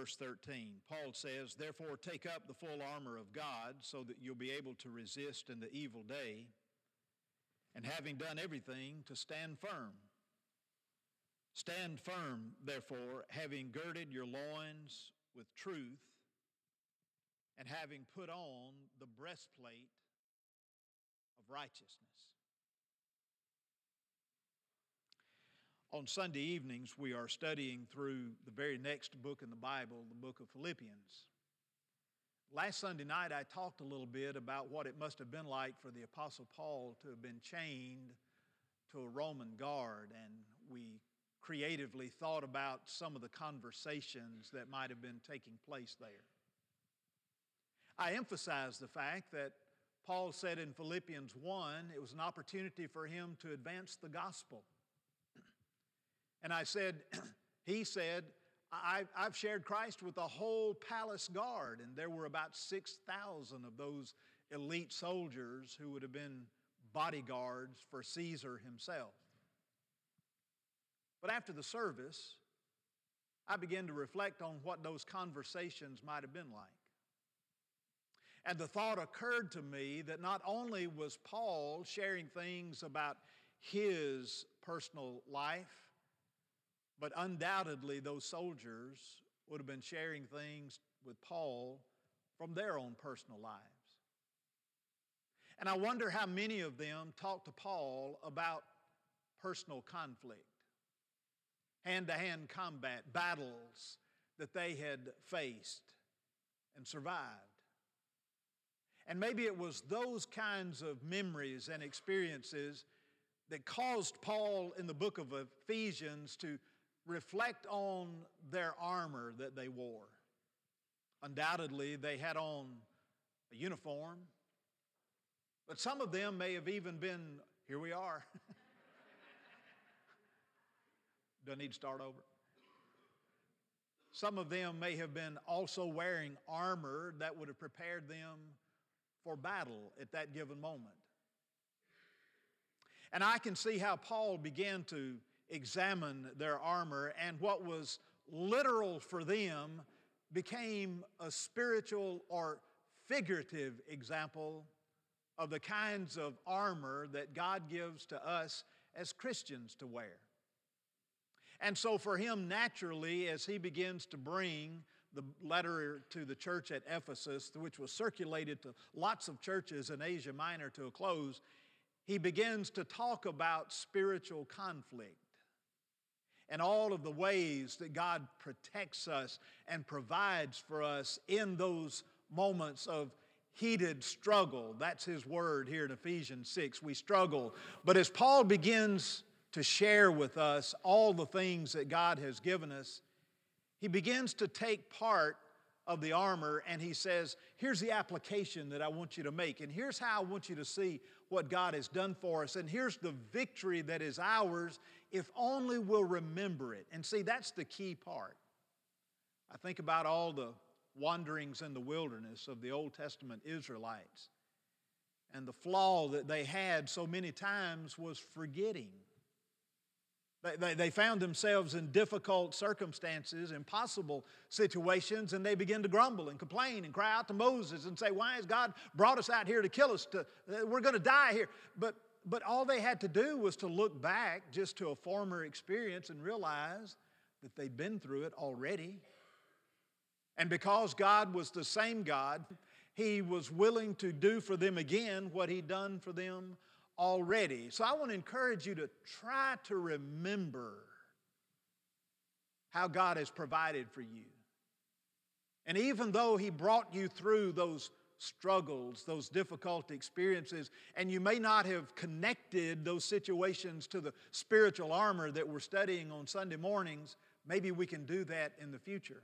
verse 13. Paul says, Therefore, take up the full armor of God so that you'll be able to resist in the evil day, and having done everything, to stand firm. Stand firm, therefore, having girded your loins with truth, and having put on the breastplate of righteousness. On Sunday evenings, we are studying through the very next book in the Bible, the book of Philippians. Last Sunday night, I talked a little bit about what it must have been like for the Apostle Paul to have been chained to a Roman guard, and we creatively thought about some of the conversations that might have been taking place there. I emphasize the fact that Paul said in Philippians 1 it was an opportunity for him to advance the gospel. And I said, he said, I've shared Christ with the whole palace guard, and there were about 6,000 of those elite soldiers who would have been bodyguards for Caesar himself. But after the service, I began to reflect on what those conversations might have been like. And the thought occurred to me that not only was Paul sharing things about his personal life, but undoubtedly, those soldiers would have been sharing things with Paul from their own personal lives. And I wonder how many of them talked to Paul about personal conflict, hand to hand combat, battles that they had faced and survived. And maybe it was those kinds of memories and experiences that caused Paul in the book of Ephesians to reflect on their armor that they wore. Undoubtedly, they had on a uniform, but some of them may have even been, here we are. Do I need to start over? Some of them may have been also wearing armor that would have prepared them for battle at that given moment. And I can see how Paul began to examine their armor, and what was literal for them became a spiritual or figurative example of the kinds of armor that God gives to us as Christians to wear. And so, for him, naturally, as he begins to bring the letter to the church at Ephesus, which was circulated to lots of churches in Asia Minor to a close, he begins to talk about spiritual conflict and all of the ways that God protects us and provides for us in those moments of heated struggle. That's his word here in Ephesians 6. We struggle. But as Paul begins to share with us all the things that God has given us, he begins to take part of the armor and he says, Here's the application that I want you to make, and here's how I want you to see what God has done for us, and here's the victory that is ours if only we'll remember it. And see, that's the key part. I think about all the wanderings in the wilderness of the Old Testament Israelites, and the flaw that they had so many times was forgetting. They, they, they, found themselves in difficult circumstances, impossible situations, and they began to grumble and complain and cry out to Moses and say, Why has God brought us out here to kill us? To, uh, we're going to die here. But, but all they had to do was to look back just to a former experience and realize that they'd been through it already. And because God was the same God, He was willing to do for them again what He'd done for them already. So I want to encourage you to try to remember how God has provided for you. And even though He brought you through those struggles, those difficult experiences, and you may not have connected those situations to the spiritual armor that we're studying on Sunday mornings, maybe we can do that in the future.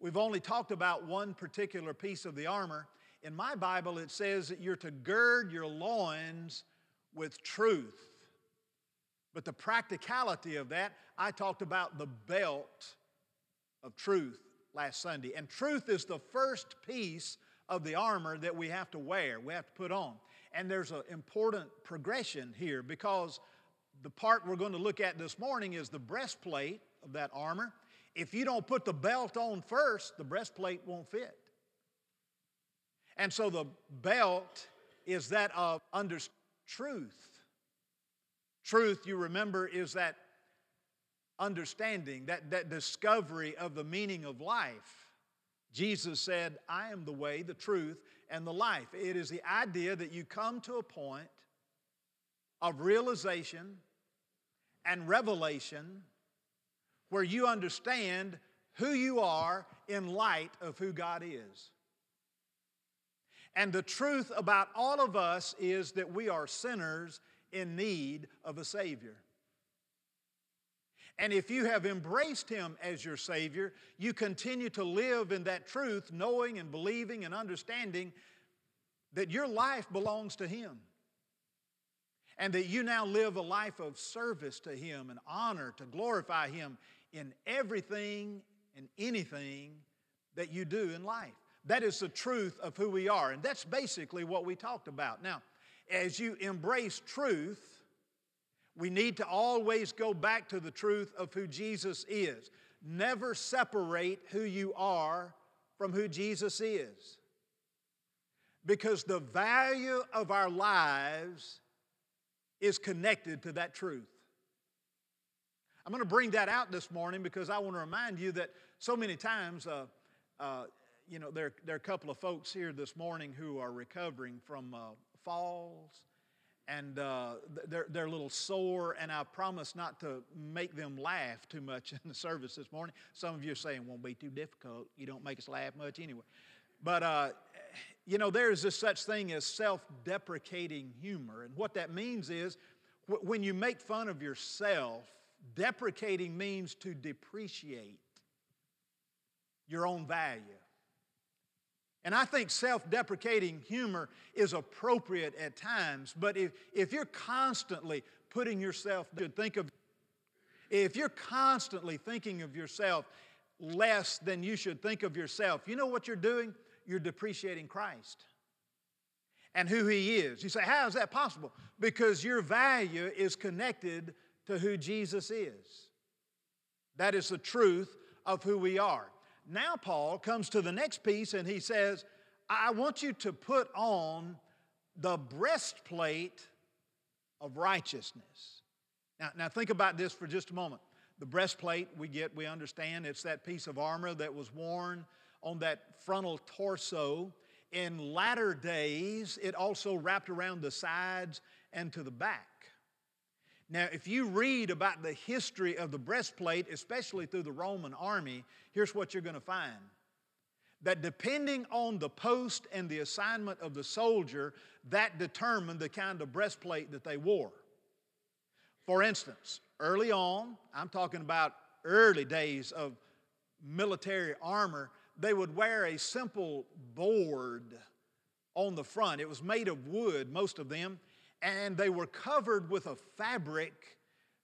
We've only talked about one particular piece of the armor, in my Bible, it says that you're to gird your loins with truth. But the practicality of that, I talked about the belt of truth last Sunday. And truth is the first piece of the armor that we have to wear, we have to put on. And there's an important progression here because the part we're going to look at this morning is the breastplate of that armor. If you don't put the belt on first, the breastplate won't fit. And so the belt is that of under truth. Truth, you remember, is that understanding, that, that discovery of the meaning of life. Jesus said, I am the way, the truth, and the life. It is the idea that you come to a point of realization and revelation where you understand who you are in light of who God is. And the truth about all of us is that we are sinners in need of a Savior. And if you have embraced Him as your Savior, you continue to live in that truth, knowing and believing and understanding that your life belongs to Him and that you now live a life of service to Him and honor to glorify Him in everything and anything that you do in life. That is the truth of who we are, and that's basically what we talked about. Now, as you embrace truth, we need to always go back to the truth of who Jesus is. Never separate who you are from who Jesus is. Because the value of our lives is connected to that truth. I'm going to bring that out this morning because I want to remind you that so many times, uh, uh, you know, there, there are a couple of folks here this morning who are recovering from uh, falls and uh, they're, they're a little sore, and I promise not to make them laugh too much in the service this morning. Some of you are saying, won't be too difficult. You don't make us laugh much anyway. But uh, you know, there is this such thing as self deprecating humor. And what that means is when you make fun of yourself, deprecating means to depreciate your own value. And I think self deprecating humor is appropriate at times, but if, if you're constantly putting yourself, think of, if you're constantly thinking of yourself less than you should think of yourself, you know what you're doing? you're depreciating Christ and who He is. You say, How is that possible? Because your value is connected to who Jesus is. That is the truth of who we are. Now, Paul comes to the next piece and he says, I want you to put on the breastplate of righteousness. Now, now think about this for just a moment. The breastplate, we get, we understand, it's that piece of armor that was worn on that frontal torso. In latter days, it also wrapped around the sides and to the back. Now, if you read about the history of the breastplate, especially through the Roman army, here's what you're going to find that depending on the post and the assignment of the soldier, that determined the kind of breastplate that they wore. For instance, early on, I'm talking about early days of military armor, they would wear a simple board on the front. It was made of wood, most of them, and they were covered with a fabric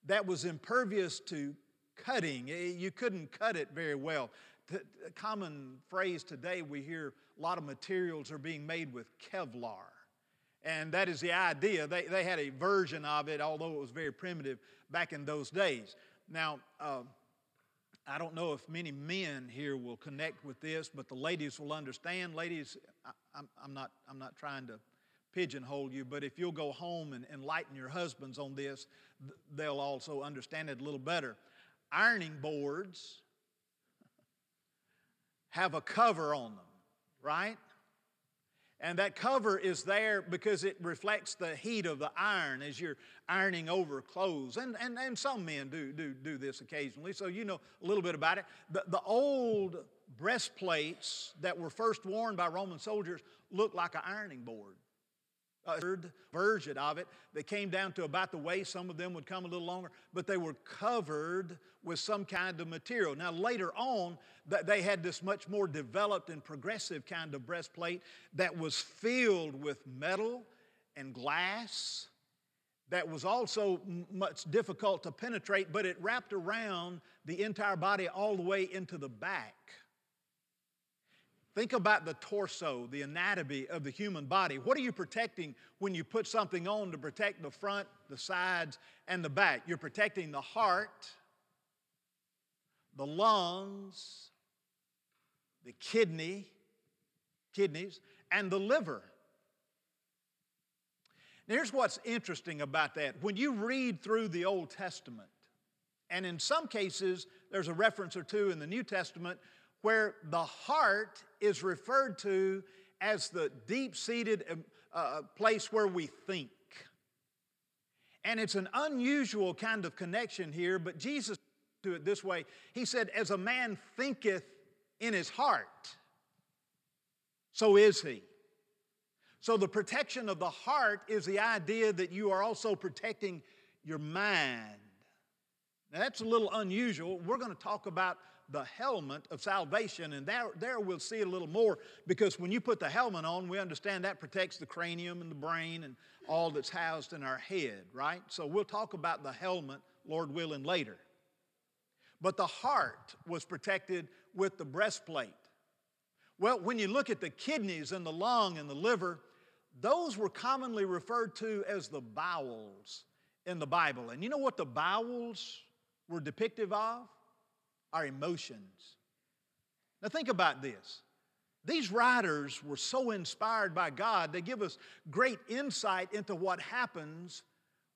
that was impervious to cutting. You couldn't cut it very well. The common phrase today we hear a lot of materials are being made with Kevlar. And that is the idea. They, they had a version of it, although it was very primitive back in those days. Now, uh, I don't know if many men here will connect with this, but the ladies will understand. Ladies, I, am not, I'm not trying to pigeonhole you, but if you'll go home and enlighten your husbands on this, they'll also understand it a little better. Ironing boards have a cover on them, right? And that cover is there because it reflects the heat of the iron as you're ironing over clothes. And, and, and some men do, do, do this occasionally, so you know a little bit about it. The, the old breastplates that were first worn by Roman soldiers looked like an ironing board a third version of it They came down to about the waist. Some of them would come a little longer, but they were covered with some kind of material. Now, later on, they had this much more developed and progressive kind of breastplate that was filled with metal and glass that was also much difficult to penetrate, but it wrapped around the entire body all the way into the back. Think about the torso, the anatomy of the human body. What are you protecting when you put something on to protect the front, the sides, and the back? You're protecting the heart, the lungs, the kidney, kidneys, and the liver. Now, here's what's interesting about that. When you read through the Old Testament, and in some cases, there's a reference or two in the New Testament where the heart is referred to as the deep seated um, uh, place where we think. And it's an unusual kind of connection here, but Jesus to it this way. He said, As a man thinketh in his heart, so is he. So the protection of the heart is the idea that you are also protecting your mind. Now that's a little unusual. We're going to talk about the helmet of salvation, and there, there we'll see it a little more because when you put the helmet on, we understand that protects the cranium and the brain and all that's housed in our head, right? So we'll talk about the helmet, Lord willing, later. But the heart was protected with the breastplate. Well, when you look at the kidneys and the lung and the liver, those were commonly referred to as the bowels in the Bible. And you know what the bowels were depictive of? Our emotions. Now, think about this. These writers were so inspired by God, they give us great insight into what happens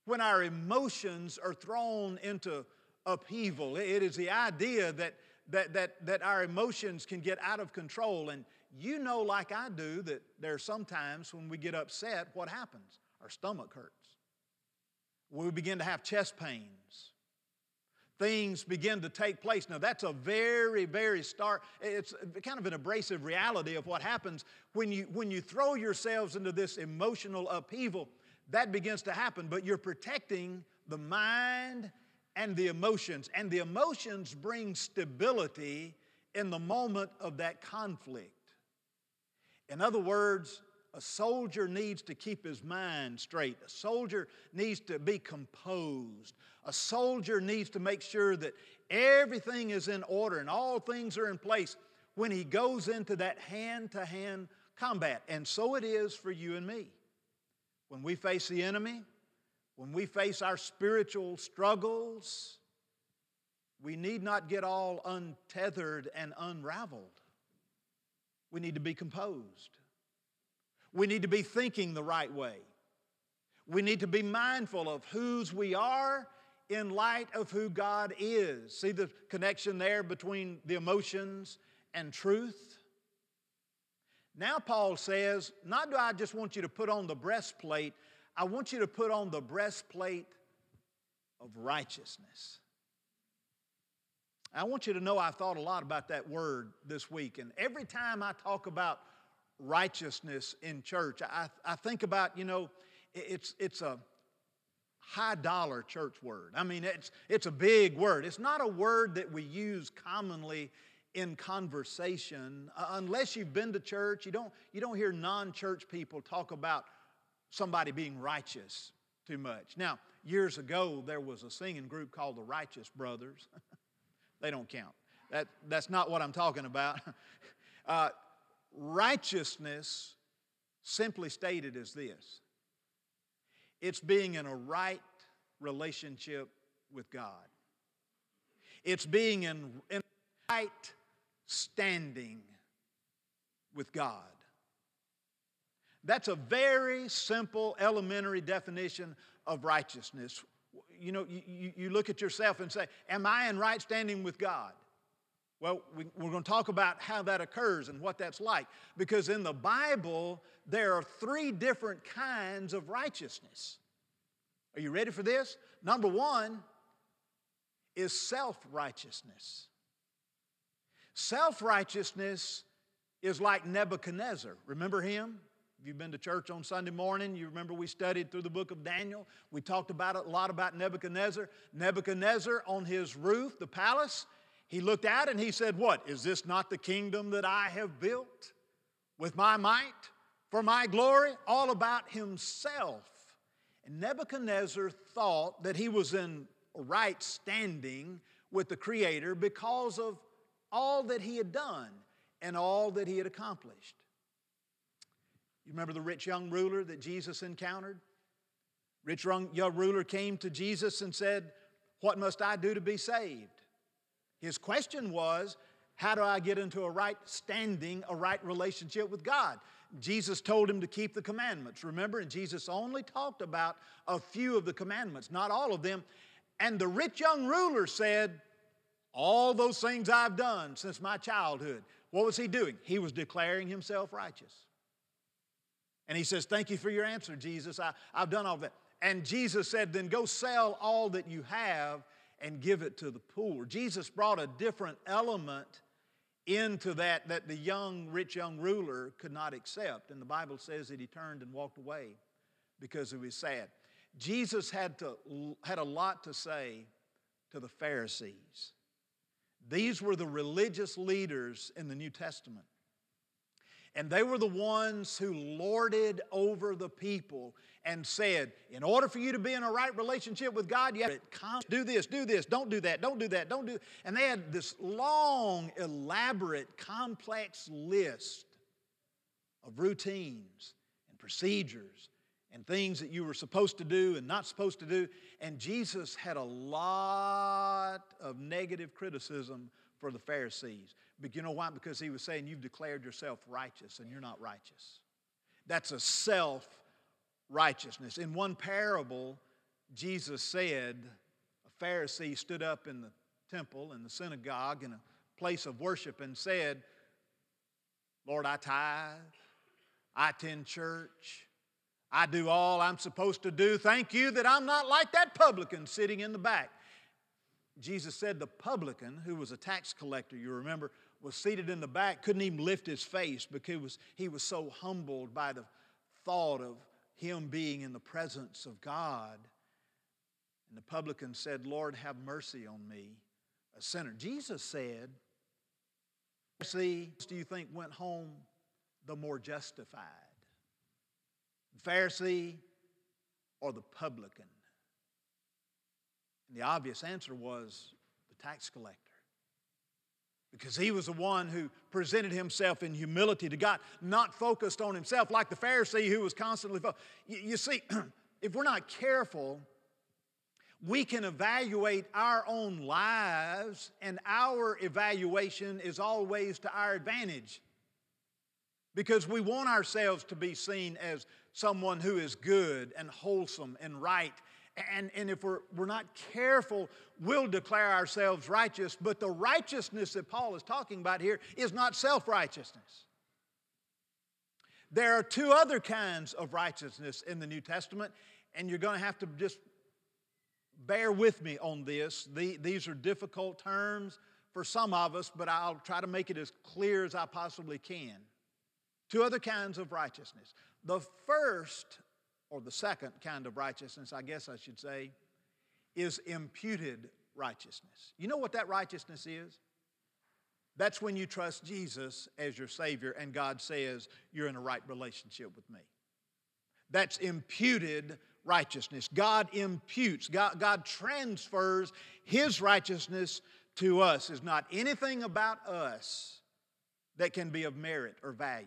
when our emotions are thrown into upheaval. It is the idea that, that, that, that our emotions can get out of control. And you know, like I do, that there are sometimes when we get upset, what happens? Our stomach hurts. We begin to have chest pains. Things begin to take place. Now, that's a very, very start. It's kind of an abrasive reality of what happens when you, when you throw yourselves into this emotional upheaval. That begins to happen, but you're protecting the mind and the emotions. And the emotions bring stability in the moment of that conflict. In other words, a soldier needs to keep his mind straight. A soldier needs to be composed. A soldier needs to make sure that everything is in order and all things are in place when he goes into that hand to hand combat. And so it is for you and me. When we face the enemy, when we face our spiritual struggles, we need not get all untethered and unraveled. We need to be composed. We need to be thinking the right way. We need to be mindful of whose we are in light of who God is. See the connection there between the emotions and truth? Now, Paul says, Not do I just want you to put on the breastplate, I want you to put on the breastplate of righteousness. I want you to know I've thought a lot about that word this week, and every time I talk about righteousness in church, I, I think about, you know, it's, it's a high dollar church word. I mean, it's, it's a big word. It's not a word that we use commonly in conversation. Uh, unless you've been to church, you don't, you don't hear non church people talk about somebody being righteous too much. Now, years ago, there was a singing group called the Righteous Brothers. they don't count. That, that's not what I'm talking about. Uh, righteousness, simply stated, is this it's being in a right relationship with God, it's being in, in right standing with God. That's a very simple, elementary definition of righteousness. You know, you, you look at yourself and say, Am I in right standing with God? Well, we, are going to talk about how that occurs and what that's like. Because in the Bible, there are three different kinds of righteousness. Are you ready for this? Number one is self righteousness. Self righteousness is like Nebuchadnezzar. Remember him? If you've been to church on Sunday morning, you remember we studied through the book of Daniel. We talked about a lot about Nebuchadnezzar. Nebuchadnezzar on his roof, the palace, he looked out and he said, What? Is this not the kingdom that I have built with my might for my glory? All about himself. And Nebuchadnezzar thought that he was in right standing with the Creator because of all that he had done and all that he had accomplished. You remember the rich young ruler that Jesus encountered? Rich young ruler came to Jesus and said, What must I do to be saved? His question was, how do I get into a right standing, a right relationship with God? Jesus told him to keep the commandments, remember? And Jesus only talked about a few of the commandments, not all of them. And the rich young ruler said, All those things I've done since my childhood. What was he doing? He was declaring himself righteous. And he says, Thank you for your answer, Jesus. I, I've done all that. And Jesus said, Then go sell all that you have and give it to the poor. Jesus brought a different element into that that the young, rich young ruler could not accept. And the Bible says that he turned and walked away because he was sad. Jesus had, to, had a lot to say to the Pharisees. These were the religious leaders in the New Testament. And they were the ones who lorded over the people and said, in order for you to be in a right relationship with God, you have to do this, do this, don't do that, don't do that, don't do. And they had this long, elaborate, complex list of routines and procedures and things that you were supposed to do and not supposed to do. And Jesus had a lot of negative criticism for the Pharisees. But you know why? Because he was saying, You've declared yourself righteous and you're not righteous. That's a self righteousness. In one parable, Jesus said, A Pharisee stood up in the temple, in the synagogue, in a place of worship, and said, Lord, I tithe, I attend church, I do all I'm supposed to do. Thank you that I'm not like that publican sitting in the back. Jesus said the publican, who was a tax collector, you remember, was seated in the back, couldn't even lift his face because he was so humbled by the thought of him being in the presence of God. And the publican said, Lord, have mercy on me, a sinner. Jesus said, See, do you think went home the more justified? The Pharisee or the publican? And the obvious answer was the tax collector. Because he was the one who presented himself in humility to God, not focused on himself like the Pharisee who was constantly focused. You, you see, if we're not careful, we can evaluate our own lives, and our evaluation is always to our advantage. Because we want ourselves to be seen as someone who is good and wholesome and right and, and if we're, we're not careful, we'll declare ourselves righteous. But the righteousness that Paul is talking about here is not self righteousness. There are two other kinds of righteousness in the New Testament, and you're going to have to just bear with me on this. The, these are difficult terms for some of us, but I'll try to make it as clear as I possibly can. Two other kinds of righteousness. The first or the second kind of righteousness, I guess I should say, is imputed righteousness. You know what that righteousness is? That's when you trust Jesus as your Savior and God says you're in a right relationship with me. That's imputed righteousness. God imputes, God, God transfers His righteousness to us. Is not anything about us that can be of merit or value.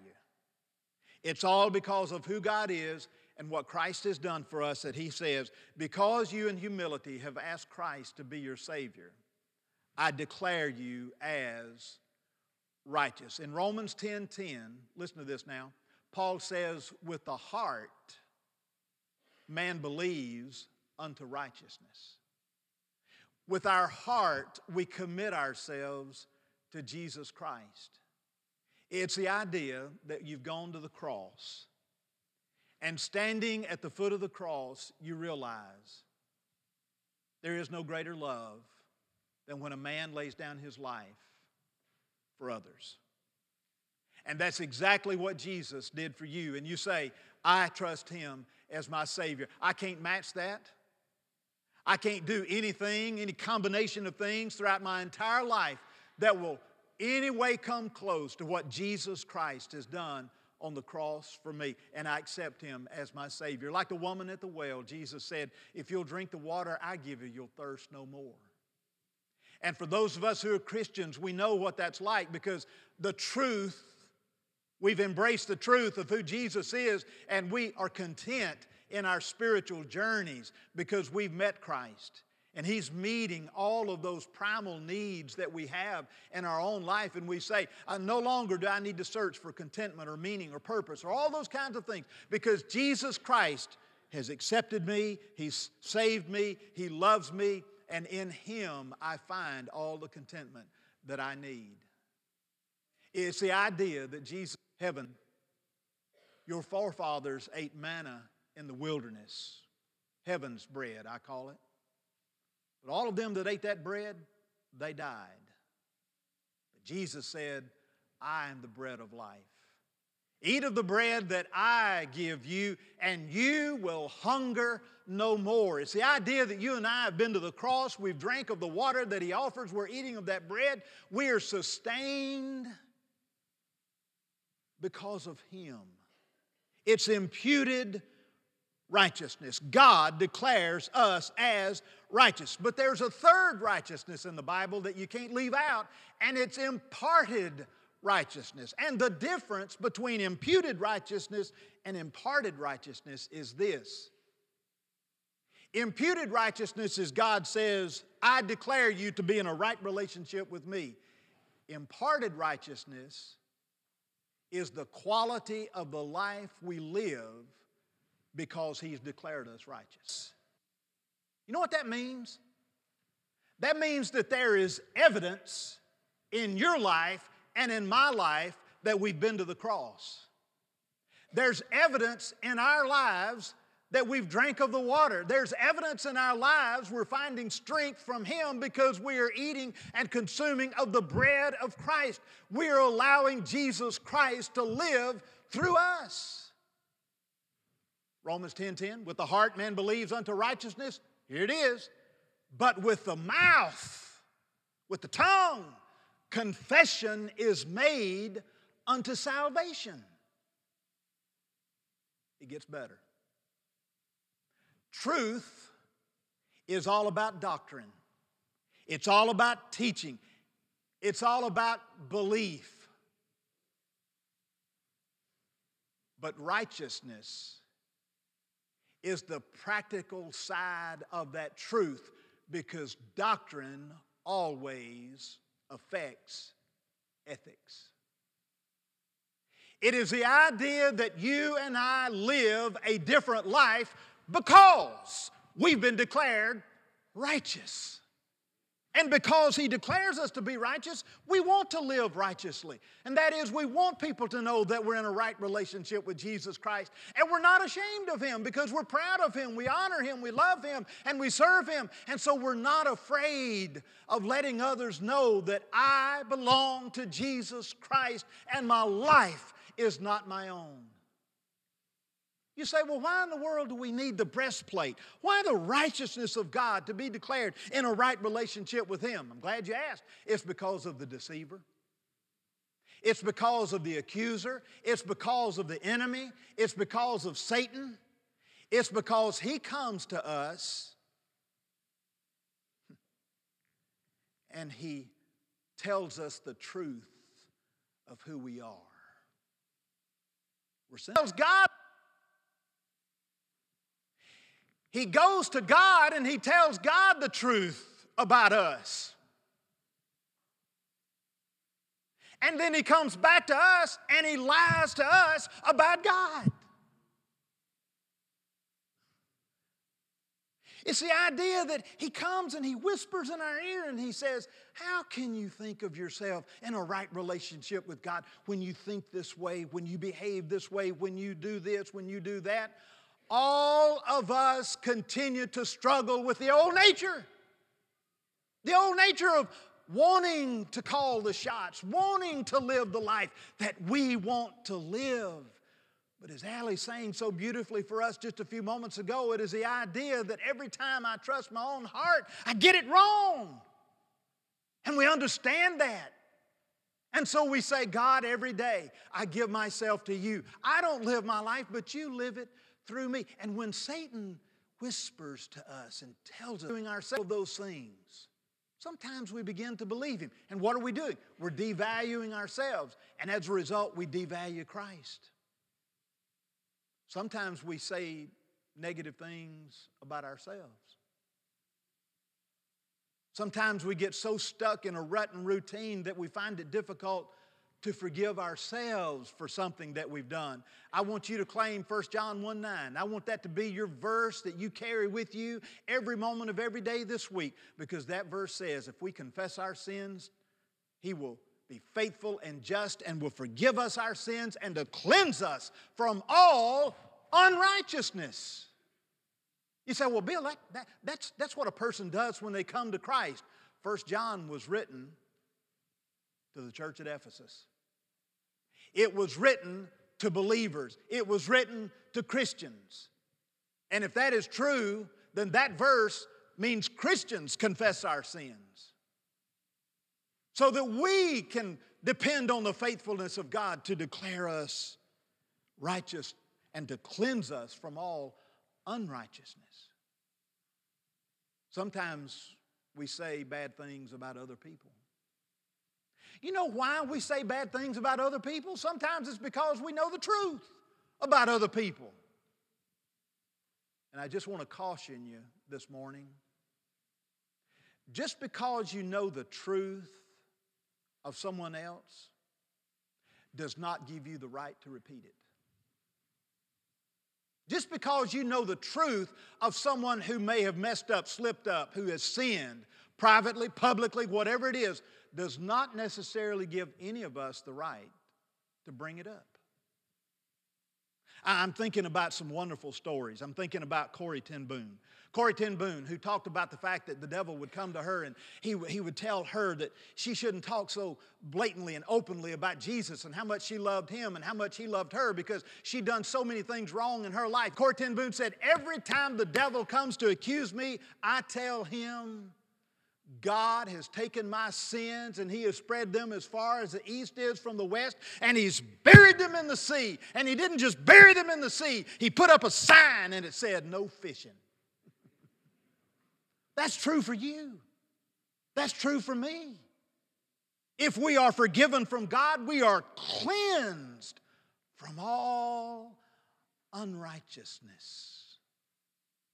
It's all because of who God is and what Christ has done for us that he says, Because you in humility have asked Christ to be your Savior, I declare you as righteous. In Romans 10 10, listen to this now. Paul says, With the heart, man believes unto righteousness. With our heart, we commit ourselves to Jesus Christ. It's the idea that you've gone to the cross and standing at the foot of the cross, you realize there is no greater love than when a man lays down his life for others. And that's exactly what Jesus did for you. And you say, I trust him as my Savior. I can't match that. I can't do anything, any combination of things throughout my entire life that will any way come close to what Jesus Christ has done on the cross for me, and I accept him as my Savior. Like the woman at the well, Jesus said, If you'll drink the water I give you, you'll thirst no more. And for those of us who are Christians, we know what that's like because the truth, we've embraced the truth of who Jesus is, and we are content in our spiritual journeys because we've met Christ And He's meeting all of those primal needs that we have in our own life. And we say, no longer do I need to search for contentment or meaning or purpose or all those kinds of things because Jesus Christ has accepted me, He's saved me, He loves me, and in Him I find all the contentment that I need. It's the idea that Jesus, heaven, your forefathers ate manna in the wilderness, heaven's bread, I call it. But all of them that ate that bread, they died. But Jesus said, I am the bread of life. Eat of the bread that I give you, and you will hunger no more. It's the idea that you and I have been to the cross, we've drank of the water that He offers, we're eating of that bread, we are sustained because of Him. It's imputed righteousness. God declares us as righteous. But there's a third righteousness in the Bible that you can't leave out, and it's imparted righteousness. And the difference between imputed righteousness and imparted righteousness is this imputed righteousness is God says, I declare you to be in a right relationship with me. Imparted righteousness is the quality of the life we live because He's declared us righteous. You know what that means? That means that there is evidence in your life and in my life that we've been to the cross. There's evidence in our lives that we've drank of the water. There's evidence in our lives we're finding strength from Him because we are eating and consuming of the bread of Christ. We are allowing Jesus Christ to live through us. Romans 10:10, 10, 10, with the heart man believes unto righteousness, here it is, but with the mouth, with the tongue, confession is made unto salvation. It gets better. Truth is all about doctrine, it's all about teaching, it's all about belief. But righteousness is the practical side of that truth because doctrine always affects ethics. It is the idea that you and I live a different life because we've been declared righteous. And because He declares us to be righteous, we want to live righteously. And that is, we want people to know that we're in a right relationship with Jesus Christ. And we're not ashamed of Him because we're proud of Him. We honor Him, we love Him, and we serve Him. And so we're not afraid of letting others know that I belong to Jesus Christ and my life is not my own. You say, well, why in the world do we need the breastplate? Why the righteousness of God to be declared in a right relationship with Him? I'm glad you asked. It's because of the deceiver. It's because of the accuser. It's because of the enemy. It's because of Satan. It's because he comes to us and he tells us the truth of who we are. We're tells God He goes to God and he tells God the truth about us. And then he comes back to us and he lies to us about God. It's the idea that he comes and he whispers in our ear and he says, How can you think of yourself in a right relationship with God when you think this way, when you behave this way, when you do this, when you do that? All of us continue to struggle with the old nature. The old nature of wanting to call the shots, wanting to live the life that we want to live. But as Allie saying so beautifully for us just a few moments ago, it is the idea that every time I trust my own heart, I get it wrong. And we understand that. And so we say, God, every day I give myself to you. I don't live my life, but you live it through me. And when Satan whispers to us and tells us doing ourselves those things, sometimes we begin to believe him. And what are we doing? We're devaluing ourselves. And as a result, we devalue Christ. Sometimes we say negative things about ourselves. Sometimes we get so stuck in a rut and routine that we find it difficult to forgive ourselves for something that we've done. I want you to claim 1 John 1 9. I want that to be your verse that you carry with you every moment of every day this week because that verse says if we confess our sins, He will be faithful and just and will forgive us our sins and to cleanse us from all unrighteousness. You say, well, Bill, that, that, that's, that's what a person does when they come to Christ. First John was written to the church at Ephesus. It was written to believers. It was written to Christians. And if that is true, then that verse means Christians confess our sins. So that we can depend on the faithfulness of God to declare us righteous and to cleanse us from all unrighteousness. Sometimes we say bad things about other people. You know why we say bad things about other people? Sometimes it's because we know the truth about other people. And I just want to caution you this morning just because you know the truth of someone else does not give you the right to repeat it. Just because you know the truth of someone who may have messed up, slipped up, who has sinned, privately, publicly, whatever it is, does not necessarily give any of us the right to bring it up. I'm thinking about some wonderful stories. I'm thinking about Corrie ten Boom. Corrie ten Boom, who talked about the fact that the devil would come to her and he, he would tell her that she shouldn't talk so blatantly and openly about Jesus and how much she loved him and how much he loved her because she'd done so many things wrong in her life. Corrie ten Boom said, Every time the devil comes to accuse me, I tell him, God has taken my sins and He has spread them as far as the east is from the west, and He's buried them in the sea. And He didn't just bury them in the sea, He put up a sign and it said, No fishing. That's true for you. That's true for me. If we are forgiven from God, we are cleansed from all unrighteousness.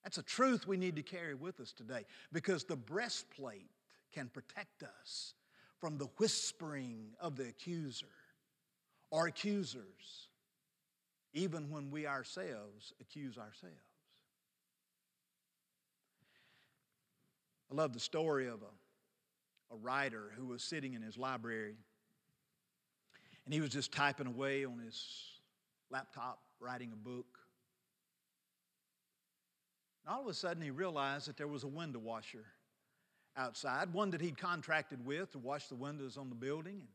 That's a truth we need to carry with us today because the breastplate can protect us from the whispering of the accuser or accusers, even when we ourselves accuse ourselves. I love the story of a, a writer who was sitting in his library and he was just typing away on his laptop, writing a book. And all of a sudden, he realized that there was a window washer outside, one that he'd contracted with to wash the windows on the building. And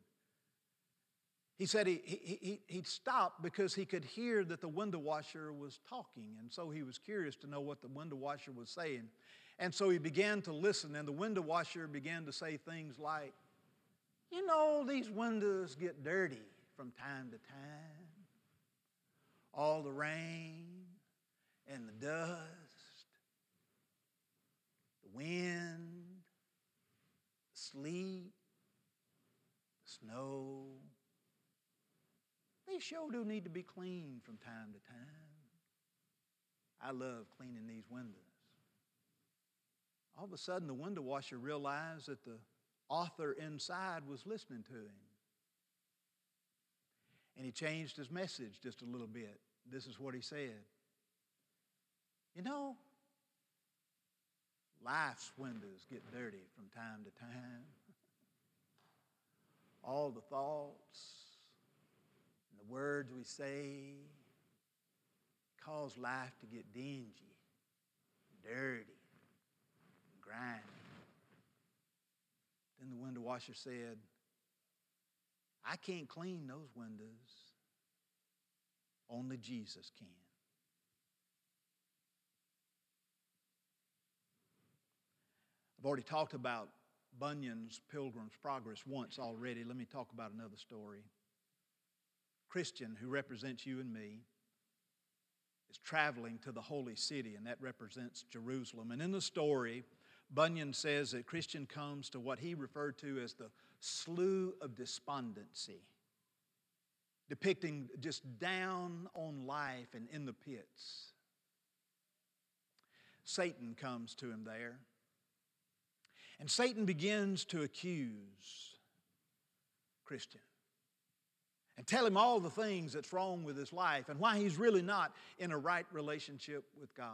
he said he, he, he, he'd stopped because he could hear that the window washer was talking. And so he was curious to know what the window washer was saying. And so he began to listen, and the window washer began to say things like, You know, these windows get dirty from time to time. All the rain and the dust, wind, sleet, snow. They sure do need to be cleaned from time to time. I love cleaning these windows all of a sudden the window washer realized that the author inside was listening to him. And he changed his message just a little bit. This is what he said You know, life's windows get dirty from time to time. All the thoughts and the words we say cause life to get dingy, dirty grimy. Then the window washer said, I can't clean those windows. Only Jesus can. I've already talked about Bunyan's Pilgrim's Progress once already. Let me talk about another story. Christian who represents you and me is traveling to the holy city, and that represents Jerusalem. And in the story, Bunyan says that Christian comes to what he referred to as the slough of despondency, depicting just down on life and in the pits. Satan comes to him there. And Satan begins to accuse Christian and tell him all the things that's wrong with his life and why he's really not in a right relationship with God.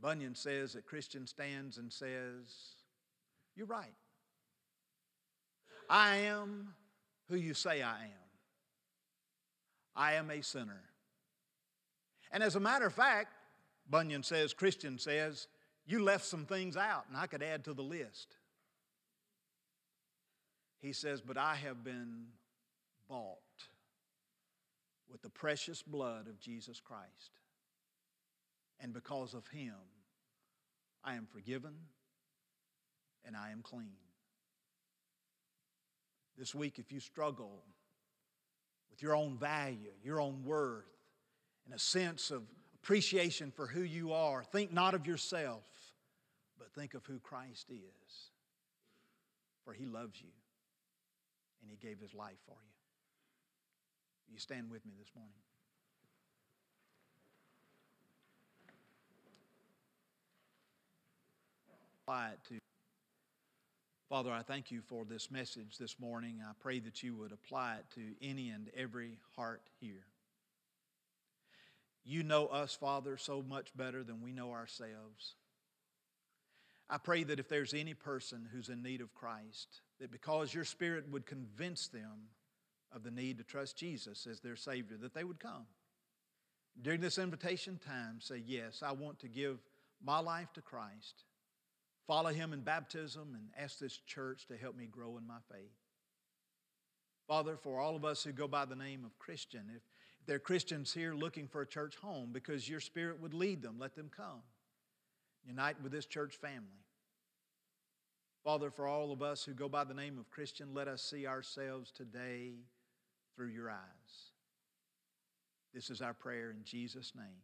Bunyan says that Christian stands and says, You're right. I am who you say I am. I am a sinner. And as a matter of fact, Bunyan says, Christian says, you left some things out, and I could add to the list. He says, But I have been bought with the precious blood of Jesus Christ. And because of him, I am forgiven and I am clean. This week, if you struggle with your own value, your own worth, and a sense of appreciation for who you are, think not of yourself, but think of who Christ is. For he loves you and he gave his life for you. You stand with me this morning? Apply to Father, I thank you for this message this morning. I pray that you would apply it to any and every heart here. You know us, Father, so much better than we know ourselves. I pray that if there's any person who's in need of Christ, that because your Spirit would convince them of the need to trust Jesus as their Savior, that they would come. During this invitation time, say, Yes, I want to give my life to Christ follow him in baptism, and ask this church to help me grow in my faith. Father, for all of us who go by the name of Christian, if, there are Christians here looking for a church home because your Spirit would lead them, let them come. Unite with this church family. Father, for all of us who go by the name of Christian, let us see ourselves today through your eyes. This is our prayer in Jesus' name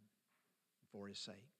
for his sake.